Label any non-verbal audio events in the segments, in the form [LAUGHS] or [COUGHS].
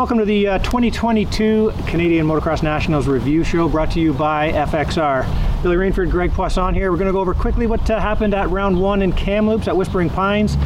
Welcome to the uh, 2022 Canadian Motocross Nationals Review Show brought to you by FXR. Billy Rainford, Greg Poisson here. We're going to go over quickly what uh, happened at round one in Kamloops at Whispering Pines.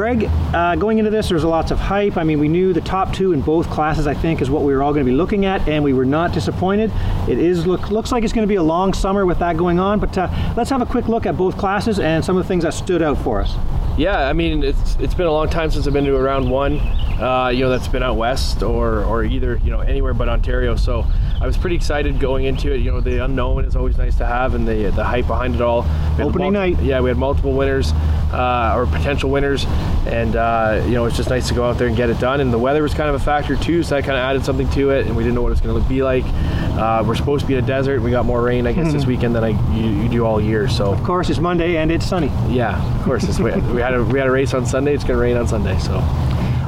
Greg, uh, going into this, there's lots of hype. I mean, we knew the top two in both classes, I think, is what we were all going to be looking at, and we were not disappointed. It is look looks like it's going to be a long summer with that going on, but uh, let's have a quick look at both classes and some of the things that stood out for us. Yeah, I mean, it's it's been a long time since I've been to a round one. Uh, you know, that's been out west or or either you know anywhere but Ontario. So I was pretty excited going into it. You know, the unknown is always nice to have, and the the hype behind it all. Opening mul- night. Yeah, we had multiple winners uh, or potential winners, and uh, you know it's just nice to go out there and get it done. And the weather was kind of a factor too, so I kind of added something to it, and we didn't know what it was going to be like. Uh, we're supposed to be in a desert. We got more rain, I guess, this weekend than I you, you do all year. So Of course, it's Monday and it's sunny. yeah, of course, it's, we, we had a we had a race on Sunday. It's going to rain on Sunday, so.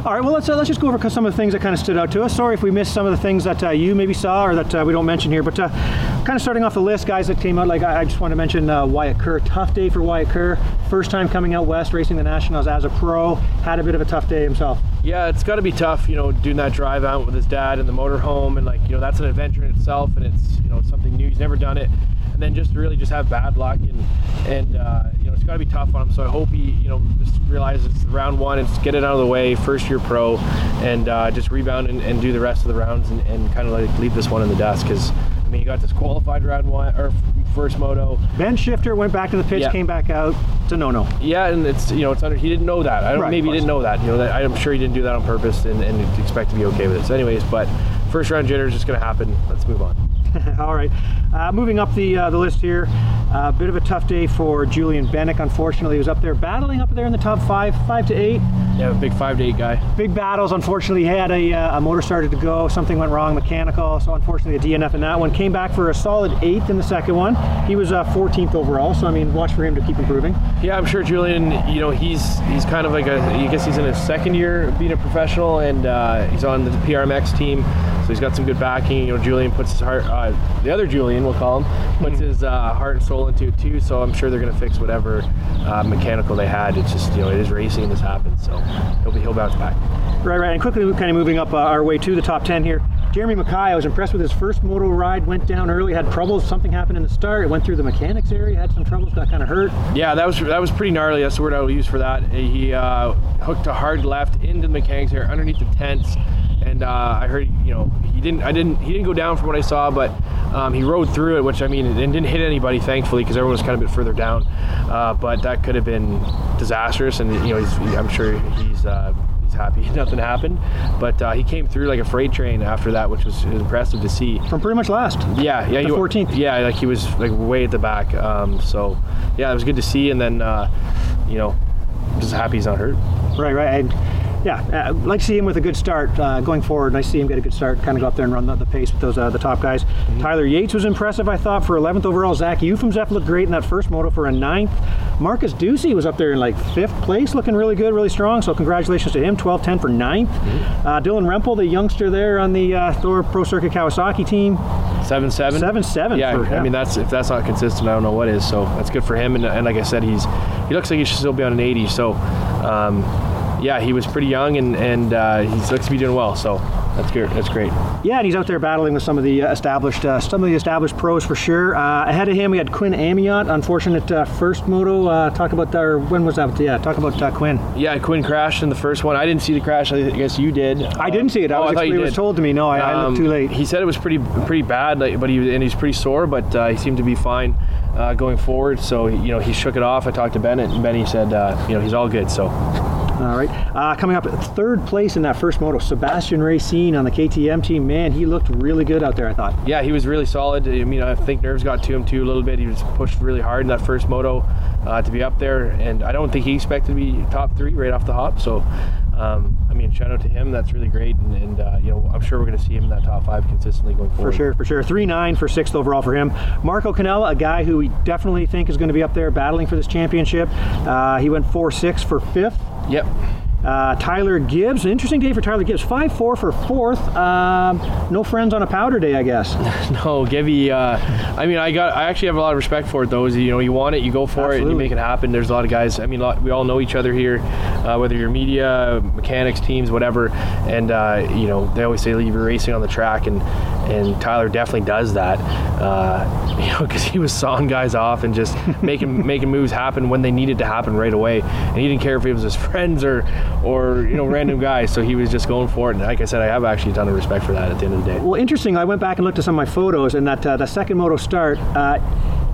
All right, well, let's, uh, let's just go over some of the things that kind of stood out to us. Sorry if we missed some of the things that uh, you maybe saw or that uh, we don't mention here, but uh, kind of starting off the list, guys that came out, like I, I just want to mention uh, Wyatt Kerr. Tough day for Wyatt Kerr. First time coming out west, racing the Nationals as a pro. Had a bit of a tough day himself. Yeah, it's got to be tough, you know, doing that drive out with his dad in the motorhome, and like, you know, that's an adventure in itself, and it's, you know, something new. He's never done it, and then just really just have bad luck, and and uh, you know, it's got to be tough on him. So I hope he, you know, just realizes round one and just get it out of the way, first year pro, and uh, just rebound and, and do the rest of the rounds, and, and kind of like leave this one in the dust because. I mean, you got this qualified round one or first moto, Ben Shifter went back to the pitch, Yeah. came back out. It's a no-no. Yeah, and it's you know it's under. He didn't know that. I don't. Right, maybe he didn't know that. You know that I'm sure he didn't do that on purpose, and, and expect to be okay with it. So, anyways, but first round jitter is just going to happen. Let's move on. [LAUGHS] All right, uh, moving up the uh, the list here. A bit of a tough day for Julien Benek. Unfortunately, he was up there battling up there in the top five, five to eight. Yeah, a big five to eight guy. Big battles. Unfortunately, he had a, uh, a motor started to go. Something went wrong, mechanical. So unfortunately, a DNF in that one. Came back for a solid eighth in the second one. He was uh, 14th overall. So I mean, watch for him to keep improving. Yeah, I'm sure Julian. You know, he's he's kind of like a. I guess he's in his second year being a professional, and uh, he's on the PRMX team. So he's got some good backing. You know, Julian puts his heart. Uh, the other Julian, we'll call him, puts his uh, heart and soul into it too. So I'm sure they're going to fix whatever uh, mechanical they had. It's just you know it is racing. This happens. So he'll be he'll bounce back. Right, right. And quickly, kind of moving up uh, our way to the top 10 here. Jeremy Mackay, I was impressed with his first moto ride. Went down early, had troubles. Something happened in the start. It went through the mechanics area, had some troubles, got kind of hurt. Yeah, that was that was pretty gnarly. That's the word I will use for that. He uh, hooked a hard left into the mechanics area underneath the tents, and uh, I heard you know he didn't I didn't he didn't go down from what I saw, but um, he rode through it, which I mean, and didn't hit anybody thankfully because everyone was kind of a bit further down. Uh, but that could have been disastrous, and you know he's, I'm sure he's. Uh, He's happy [LAUGHS] nothing happened, but uh, he came through like a freight train after that, which was impressive to see. From pretty much last. Yeah, yeah, The he 14th. Yeah, like he was like way at the back. Um, so yeah, it was good to see, and then uh, you know, just happy he's not hurt. Right, right. And yeah, uh, like to see him with a good start uh, going forward. Nice to see him get a good start, kind of go up there and run the, the pace with those uh, the top guys. Tyler Yates was impressive, I thought, for 11th overall. Zach Euphems looked great in that first moto for a ninth. Marcus Ducey was up there in like fifth place, looking really good, really strong. So congratulations to him, 12-10 for ninth. Uh, Dylan Rempel, the youngster there on the uh, Thor Pro Circuit Kawasaki team, Seven seven. 7-7. Yeah, for, I mean that's if that's not consistent, I don't know what is. So that's good for him, and, and like I said, he's he looks like he should still be on an 80. So um, yeah, he was pretty young, and and uh, he looks to be doing well. So that's good. That's great. Yeah, and he's out there battling with some of the uh, established, uh, some of the established pros for sure. Uh, ahead of him, we had Quinn Amyotte. Unfortunate uh, first moto. Uh, talk about our when was that? Yeah, talk about uh, Quinn. Yeah, Quinn crashed in the first one. I didn't see the crash. I guess you did. I didn't see it. I Oh, was, I it was told to me. No, I, I Um, looked too late. He said it was pretty pretty bad, like, but he and he's pretty sore, but uh, he seemed to be fine uh, going forward. So you know he shook it off. I talked to Bennett, and Benny said uh, you know he's all good. So All right. Uh, coming up third place in that first moto, Sebastian Racine on the KTM team. Man, he looked really good out there. I thought. yeah, he was really solid. I mean, I think nerves got to him too a little bit. He was pushed really hard in that first moto uh, to be up there, and I don't think he expected to be top three right off the hop. So. Um, I mean, shout out to him. That's really great, and, and uh, you know, I'm sure we're going to see him in that top five consistently going forward. For sure, for sure. 3 9 for sixth overall for him. Marco Cannella, a guy who we definitely think is going to be up there battling for this championship. Uh, he went 4 6 for fifth. Yep. Uh, Tyler Gibbs, interesting day for Tyler Gibbs. 5 4 for fourth. Um, no friends on a powder day, I guess. [LAUGHS] no, Gibby. Uh, I mean, I got. I actually have a lot of respect for it, though. Is you know, you want it, you go for Absolutely. it, and you make it happen. There's a lot of guys. I mean, lot, we all know each other here, uh, whether you're media, mechanics, teams, whatever. And uh, you know, they always say leave your racing on the track, and and Tyler definitely does that. Uh, [LAUGHS] you know, because he was sawing guys off and just [LAUGHS] making making moves happen when they needed to happen right away, and he didn't care if it was his friends or or you know random guys. So he was just going for it. And like I said, I have actually a ton of respect for that at the end of the day. Well, interesting. I went back and looked at some of my photos, and that uh, the second moto start. Uh,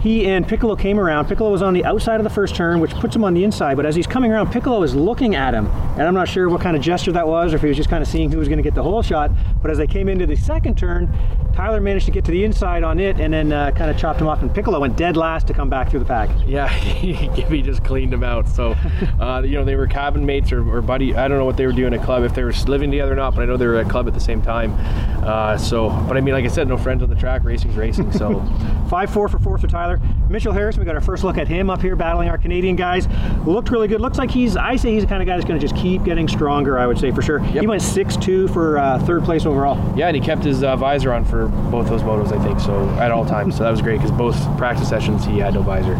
he and Piccolo came around. Piccolo was on the outside of the first turn, which puts him on the inside. But as he's coming around, Piccolo is looking at him. And I'm not sure what kind of gesture that was, or if he was just kind of seeing who was going to get the whole shot. But as they came into the second turn, Tyler managed to get to the inside on it and then uh, kind of chopped him off. And Piccolo went dead last to come back through the pack. Yeah, [LAUGHS] Gibby just cleaned him out. So, [LAUGHS] uh, you know, they were cabin mates or, or, buddy. I don't know what they were doing at club, if they were living together or not, but I know they were at club at the same time. Uh, so, but I mean, like I said, no friends on the track. Racing's racing. So, [LAUGHS] 5 4 for fourth for Tyler. Mitchell Harris Harrison. We got our first look at him up here battling our Canadian guys. Looked really good. Looks like he's, I say he's the kind of guy that's going to just keep getting stronger, I would say for sure. Yep. He went 6-2 for uh, third place overall. Yeah, and he kept his uh, visor on for both those motos, I think, so at all times. so that was great because both practice sessions he had no visor.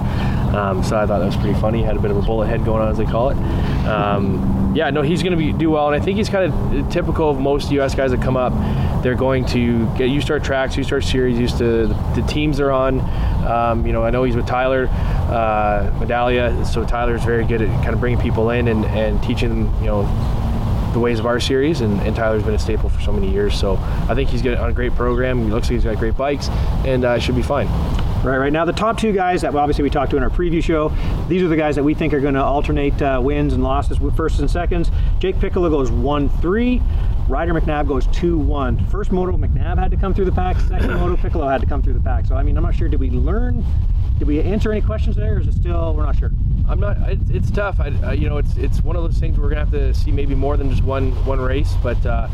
Um, so I thought that was pretty funny. He had a bit of a bullet head going on, as they call it. Um, yeah, no, he's going to be do well, and I think he's kind of typical of most U.S. guys that come up. They're going to get used to our tracks, used to our series, used to the, teams they're on. Um, you know, I know he's with Tyler uh, Medaglia, so Tyler's very good at kind of bringing people in and, and teaching them, you know, the ways of our series, and, and, Tyler's been a staple for so many years. So I think he's got on a great program. He looks like he's got great bikes, and uh, should be fine. Right, right now the top two guys that obviously we talked to in our preview show, these are the guys that we think are going to alternate uh, wins and losses with first and seconds. Jake Piccolo goes one three, Ryder McNabb goes two one. First moto McNabb had to come through the pack. Second moto Piccolo had to come through the pack. So I mean I'm not sure. Did we learn? Did we answer any questions there? Or is it still we're not sure? I'm not. It's, it's tough. I, you know, it's it's one of those things we're gonna have to see maybe more than just one one race, but. Uh,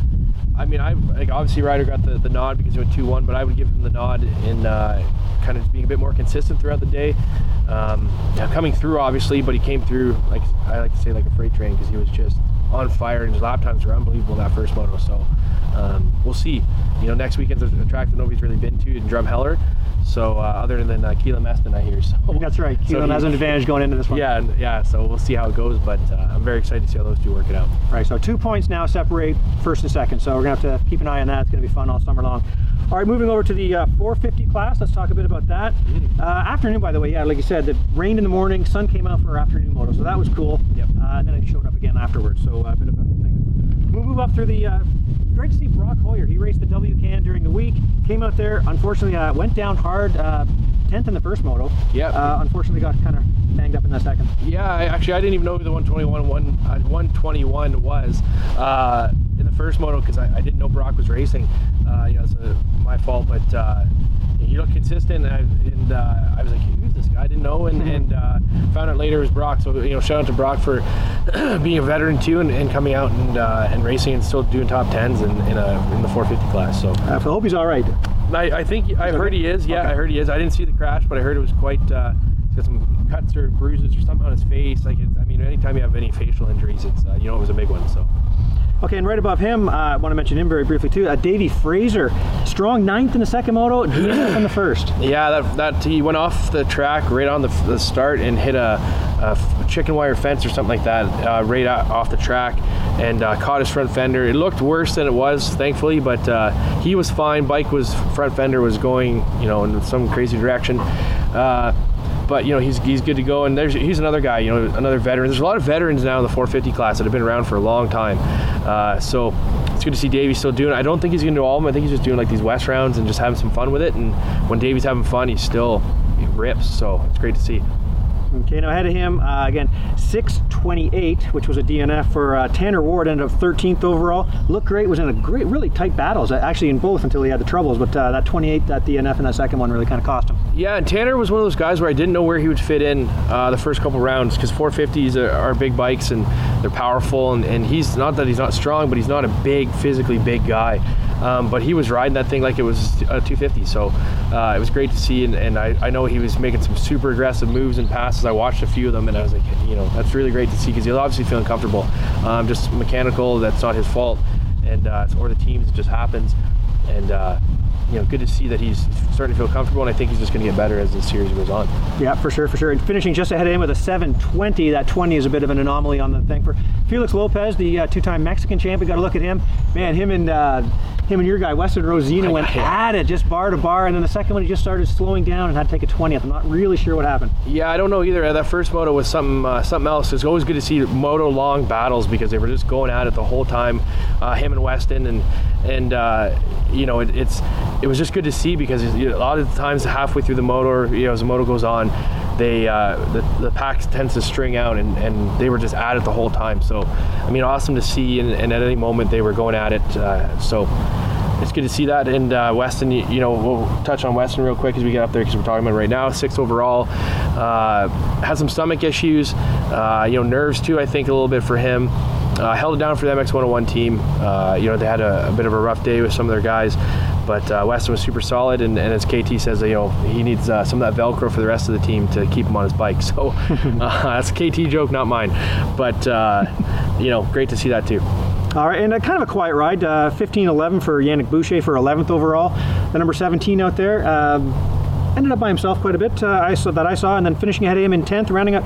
I mean, I like obviously Ryder got the, the nod because he went two one, but I would give him the nod in uh, kind of being a bit more consistent throughout the day. Um, coming through obviously, but he came through like I like to say like a freight train because he was just on fire and his lap times were unbelievable that first moto. So um, we'll see. You know, next weekend's a track that nobody's really been to in Drumheller. So uh, other than uh, Keylan Meston, I hear. [LAUGHS] So that's right. Keylan so has an advantage going into this one. Yeah, yeah. So we'll see how it goes, but uh, I'm very excited to see how those two work it out. Right. So two points now separate first and second. So we're gonna have to keep an eye on that. It's gonna be fun all summer long. All right, moving over to the uh, 450 class. Let's talk a bit about that. Mm. Uh, afternoon, by the way, yeah, like you said, it rained in the morning, sun came out for our afternoon moto, so that was cool. Uh, and then it showed up again afterwards, so uh, a bit of a thing. We'll move up through the uh, great to see Brock Hoyer. He raced the WCAN during the week, came out there, unfortunately uh, went down hard, uh, 10th in the first moto. Yeah. Uh, unfortunately got kind of banged up in the second. Yeah, I, actually I didn't even know who the 121 one, uh, 121 was uh, in the first moto because I, I, didn't know Brock was racing. Uh, you know, it's my fault, but he looked consistent, and I, and, I was like, who's this guy? I didn't know, and, and found out later it was Brock. So you know, shout out to Brock for [CLEARS THROAT] being a veteran too, and, and coming out and and racing and still doing top tens in, in, a, in the 450 class. So I hope he's all right. I, I think I heard he is. Yeah, okay. I heard he is. I didn't see the crash, but I heard it was quite. Uh, he's got some cuts or bruises or something on his face. Like, I mean, anytime you have any facial injuries, it's uh, you know it was a big one. So. Okay, and right above him, uh, I want to mention him very briefly too. Uh, Davey Fraser, strong ninth in the second moto, DNF in the first. Yeah, that, that he went off the track right on the, the start and hit a, a, chicken wire fence or something like that uh, right off the track and uh, caught his front fender. It looked worse than it was, thankfully, but uh, he was fine. Bike was front fender was going, you know, in some crazy direction. Uh, but you know he's, he's good to go. And there's he's another guy you know another veteran. There's a lot of veterans now in the 450 class that have been around for a long time. Uh, so it's good to see Davey still doing it. I don't think he's gonna do all of them. I think he's just doing like these west rounds and just having some fun with it. And when Davey's having fun he's still he rips. So it's great to see Okay, now ahead of him, uh, again, 628, which was a DNF for uh, Tanner Ward, ended up 13th overall. Looked great, was in a great, really tight battles, actually in both until he had the troubles, but uh, that 28, that DNF and that second one really kind of cost him. Yeah, and Tanner was one of those guys where I didn't know where he would fit in uh, the first couple rounds because 450s are, are, big bikes and they're powerful, and, and he's not that he's not strong, but he's not a big, physically big guy. Um, but he was riding that thing like it was a 250. So uh, it was great to see, and, and I, I, know he was making some super aggressive moves and passes. I watched a few of them, and I was like, you know, that's really great to see because he's obviously feeling comfortable. Um, just mechanical, that's not his fault, and uh, or the teams, it just happens, and uh, you know, good to see that he's starting to feel comfortable, and I think he's just going to get better as the series goes on. Yeah, for sure, for sure. And finishing just ahead of him with a 720. That 20 is a bit of an anomaly on the thing. For Felix Lopez, the uh, two-time Mexican champion, got to look at him. Man, him and uh, him and your guy Westen Wrozyna went at it just bar to bar, and then the second one he just started slowing down and had to take a 20th. I'm not really sure what happened. Yeah, I don't know either. That first moto was something uh, something else. It's always good to see moto long battles because they were just going at it the whole time. Uh, him and Westen and and uh, you know it, it's it was just good to see because you know, a lot of the times halfway through the motor, you know, as the motor goes on, they uh, the, the pack tends to string out and, and they were just at it the whole time. So I mean, awesome to see, and, and at any moment they were going at it. Uh, so it's good to see that. And uh, Westen, you, you, know, we'll touch on Westen real quick as we get up there because we're talking about right now. Sixth overall, uh, had some stomach issues, uh, you know, nerves too. I think a little bit for him. Uh, held it down for the MX 101 team. Uh, you know, they had a, a, bit of a rough day with some of their guys, but uh, Westen was super solid. And, and, as KT says, you know, he needs uh, some of that Velcro for the rest of the team to keep him on his bike. [LAUGHS] So [LAUGHS] uh, that's a KT joke, not mine. But uh, you know, great to see that too. All right, and a kind of a quiet ride. 15-11 for Yannick Boucher for 11th overall. The number 17 out there. Um, ended up by himself quite a bit. I saw that I saw, and then finishing ahead of him in 10th, rounding up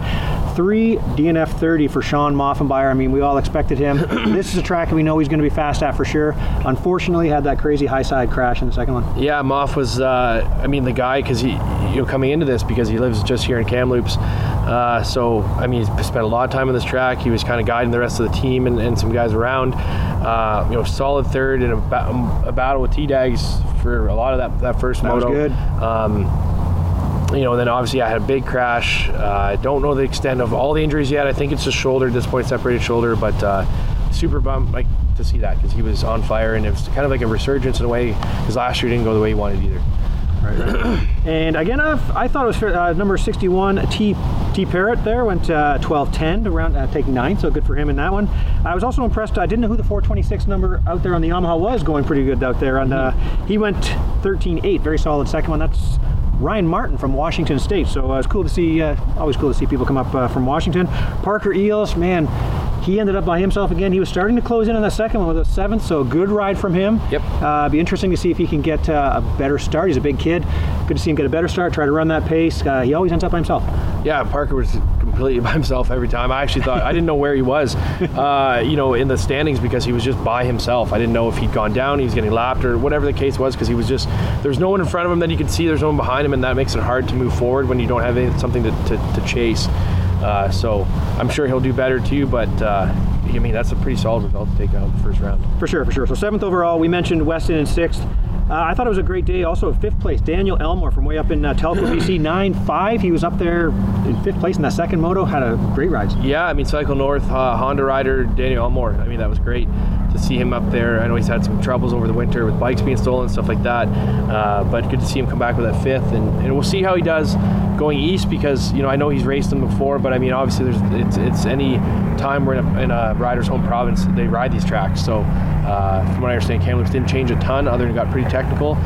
three DNF 30 for Shawn Maffenbeier. I mean, we all expected him. [CLEARS THROAT] this is a track we know he's going to be fast at for sure. Unfortunately, had that crazy high side crash in the second one. Yeah, Moff was, uh, I mean, the guy because he, you know, coming into this because he lives just here in Kamloops. Uh, so, I mean, he spent a lot of time on this track. He was kind of guiding the rest of the team and, and some guys around. Uh, you know, solid third in a, ba- a battle with T Dags for a lot of that, that first that moto. Was good. Um, you know, then obviously I had a big crash. Uh, I don't know the extent of all the injuries yet. I think it's a shoulder at this point, separated shoulder, but uh, super bummed like to see that because he was on fire and it was kind of like a resurgence in a way His last year didn't go the way he wanted either. Right, right. [CLEARS THROAT] and again, uh, I thought it was fair, uh, number 61, T T Parrott there went uh, 12-10 around uh, taking nine, so good for him in that one. I was also impressed. I didn't know who the 426 number out there on the Yamaha was going pretty good out there, and uh, he went 13-8, very solid second one. That's Ryan Martin from Washington State. So uh, it's cool to see, uh, always cool to see people come up uh, from Washington. Parker Eels, man, he ended up by himself again. He was starting to close in on the second one with a seventh, so good ride from him. Yep. Uh, be interesting to see if he can get uh, a better start. He's a big kid. Good to see him get a better start, try to run that pace. Uh, he always ends up by himself. Yeah, Parker was completely [LAUGHS] by himself every time. I actually thought I didn't know where he was, [LAUGHS] uh, you know, in the standings because he was just by himself. I didn't know if he'd gone down, he was getting lapped, or whatever the case was, because he was just there's no one in front of him that you could see. There's no one behind him, and that makes it hard to move forward when you don't have something to, to, to chase. Uh, so I'm sure he'll do better too, but. Uh, I mean, that's a pretty solid result to take out the first round. For sure, for sure. So seventh overall, we mentioned Westen in sixth. Uh, I thought it was a great day. Also, fifth place, Daniel Elmore from way up in uh, Telkwa, BC, 9-5. He was up there in fifth place in that second moto. Had a great ride. Yeah, I mean, Cycle North, uh, Honda rider, Daniel Elmore. I mean, that was great to see him up there. I know he's had some troubles over the winter with bikes being stolen and stuff like that. Uh, but good to see him come back with that fifth. And, and we'll see how he does going east because, you know, I know he's raced them before, but I mean, obviously, there's it's, it's any time we're in a, in a rider's home province, they ride these tracks. So, uh, from what I understand, Kamloops didn't change a ton, other than got pretty technical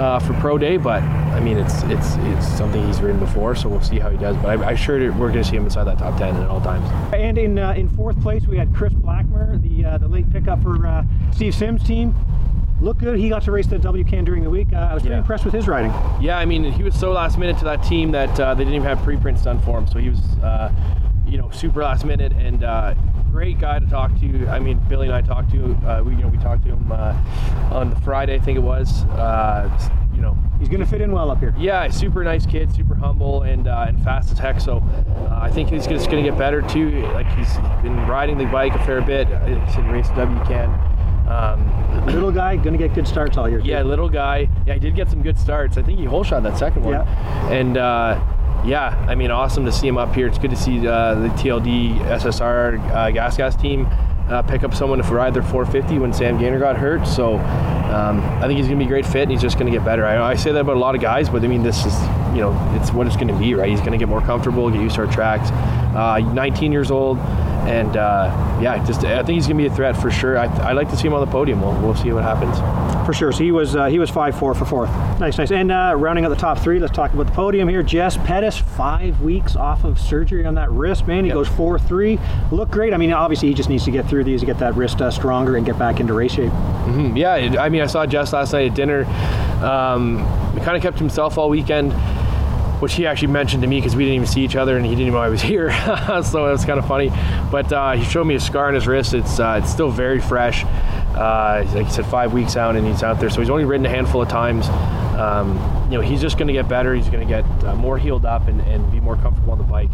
uh, for pro day. But I mean, it's it's it's something he's ridden before, so we'll see how he does. But I, am sure we're going to see him inside that top ten at all times. And in uh, in fourth place, we had Chris Blackmer, the uh, the late pickup for uh, Steve Sims' team looked good. He got to race the WCAN during the week. Uh, I was pretty yeah. impressed with his riding. Yeah, I mean, he was so last minute to that team that uh, they didn't even have preprints done for him. So he was, uh, you know, super last minute and uh, great guy to talk to. I mean, Billy and I talked to. Uh, we you know we talked to him uh, on the Friday, I think it was. Uh, you know, he's going to fit in well up here. Yeah, super nice kid, super humble and uh, and fast as heck. So uh, I think he's just going to get better too. Like he's been riding the bike a fair bit. He said he raced WCAN. Um, [CLEARS THROAT] little guy, gonna get good starts all year. Yeah, little guy. Yeah, he did get some good starts. I think he whole shot that second one. Yeah. And uh, yeah, I mean, awesome to see him up here. It's good to see uh, the TLD SSR uh, Gas Gas team uh, pick up someone to ride their 450 when Sam Gaynor got hurt. So um, I think he's going to be a great fit, and he's just going to get better. I, I, say that about a lot of guys, but I mean, this is you know, it's what it's going to be, right? He's going to get more comfortable, get used to our tracks. Uh, 19 years old and uh, yeah, just I think he's gonna be a threat for sure. I, I'd like to see him on the podium. We'll, we'll see what happens. For sure. So he was uh, he was five four for fourth. Nice, nice. And uh, rounding out the top three, let's talk about the podium here. Jess Pettis, five weeks off of surgery on that wrist. Man, he Yep. goes four three. Look great. I mean, obviously he just needs to get through these to get that wrist uh, stronger and get back into race shape. Mhm. Yeah, I mean, I saw Jess last night at dinner. Um, he kind of kept himself all weekend, which he actually mentioned to me because we didn't even see each other and he didn't even know I was [LAUGHS] here. [LAUGHS] so it was kind of funny. But uh, he showed me a scar on his wrist. It's uh, it's still very fresh. Uh, like he said, five weeks out and he's out there. So he's only ridden a handful of times. Um, you know, he's just going to get better. He's going to get uh, more healed up and, and be more comfortable on the bike.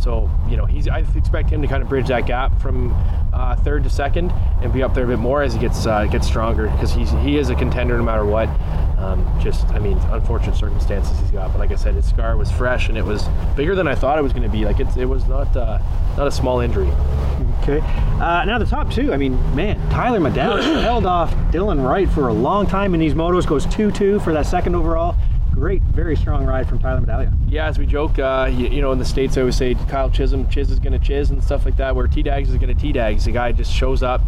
So you know, he's I expect him to kind of bridge that gap from uh, third to second and be up there a bit more as he gets uh, gets stronger because he's he is a contender no matter what. Um, just I mean, unfortunate circumstances he's got, but like I said, his scar was fresh and it was bigger than I thought it was going to be. Like it's, it was not uh, not a small injury. Okay. Uh, now the top two. I mean, man, Tyler Medaglia held off Dylan Wright for a long time in these motos. Goes two two for that second overall. Great, very strong ride from Tyler Medaglia. Yeah, as we joke, uh, you, you know, in the states, I always say Kyle Chisholm, Chiz is going to chiz and stuff like that. Where T Dags is going to T Dags. The guy just shows up.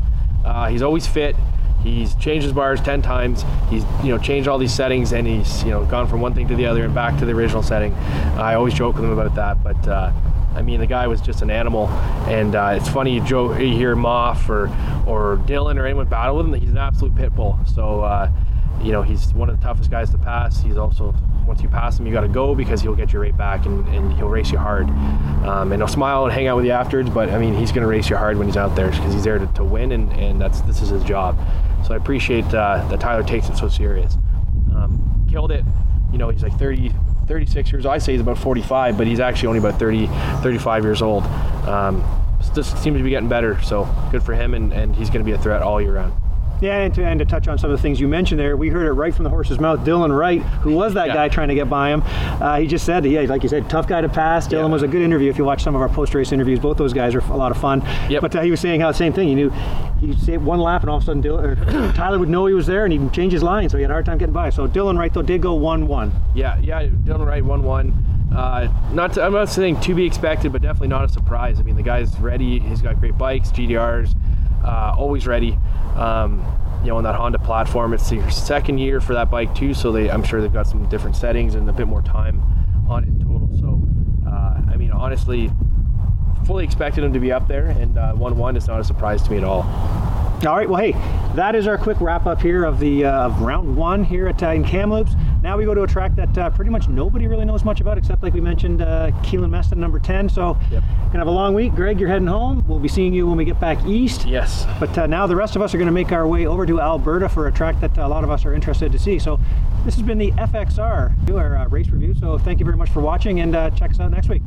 Uh, he's always fit. He's changed his bars ten times. He's you know changed all these settings, and he's you know gone from one thing to the other and back to the original setting. I always joke with him about that, but. Uh, I mean, the guy was just an animal, and uh, it's funny you, joke, you hear Moff or or Dylan or anyone battle with him. That he's an absolute pit bull. So uh, you know he's one of the toughest guys to pass. He's also once you pass him, you got to go because he'll get you right back and, and he'll race you hard. Um, and he'll smile and hang out with you afterwards. But I mean, he's going to race you hard when he's out there because he's there to, to win, and, and that's this is his job. So I appreciate uh, that Tyler takes it so serious. Um, killed it. You know, he's like 30, 36 years. Old. I say he's about 45, but he's actually only about 30, 35 years old. Um, just seems to be getting better. So good for him, and, and he's going to be a threat all year round. Yeah, and to, and to touch on some of the things you mentioned there, we heard it right from the horse's mouth. Dylan Wright, who was that Yeah. guy trying to get by him, uh, he just said, that yeah, like you said, tough guy to pass. Dylan Yeah. was a good interview. If you watch some of our post-race interviews, both those guys are a lot of fun. Yep. But uh, he was saying how the same thing. He knew he'd say one lap, and all of a sudden Dylan, [COUGHS] Tyler would know he was there, and he'd change his line, so he had a hard time getting by. So Dylan Wright though did go one-one. Yeah, yeah, Dylan Wright one one. Uh, not to, I'm not saying to be expected, but definitely not a surprise. I mean, the guy's ready. He's got great bikes, GDRs, uh, always ready. Um, you know, on that Honda platform, it's their second year for that bike too. So they, I'm sure they've got some different settings and a bit more time on it in total. So, uh, I mean, honestly, fully expected them to be up there, and uh, one one is not a surprise to me at all. All right, well, hey, that is our quick wrap up here of the uh, of round one here at uh, in Kamloops. Now we go to a track that uh, pretty much nobody really knows much about, except like we mentioned, uh, Keylan Meston, number ten. So, Yep. gonna have a long week. Greg, you're heading home. We'll be seeing you when we get back east. Yes. But uh, now the rest of us are going to make our way over to Alberta for a track that a lot of us are interested to see. So this has been the FXR, our uh, race review. So thank you very much for watching, and uh, check us out next week.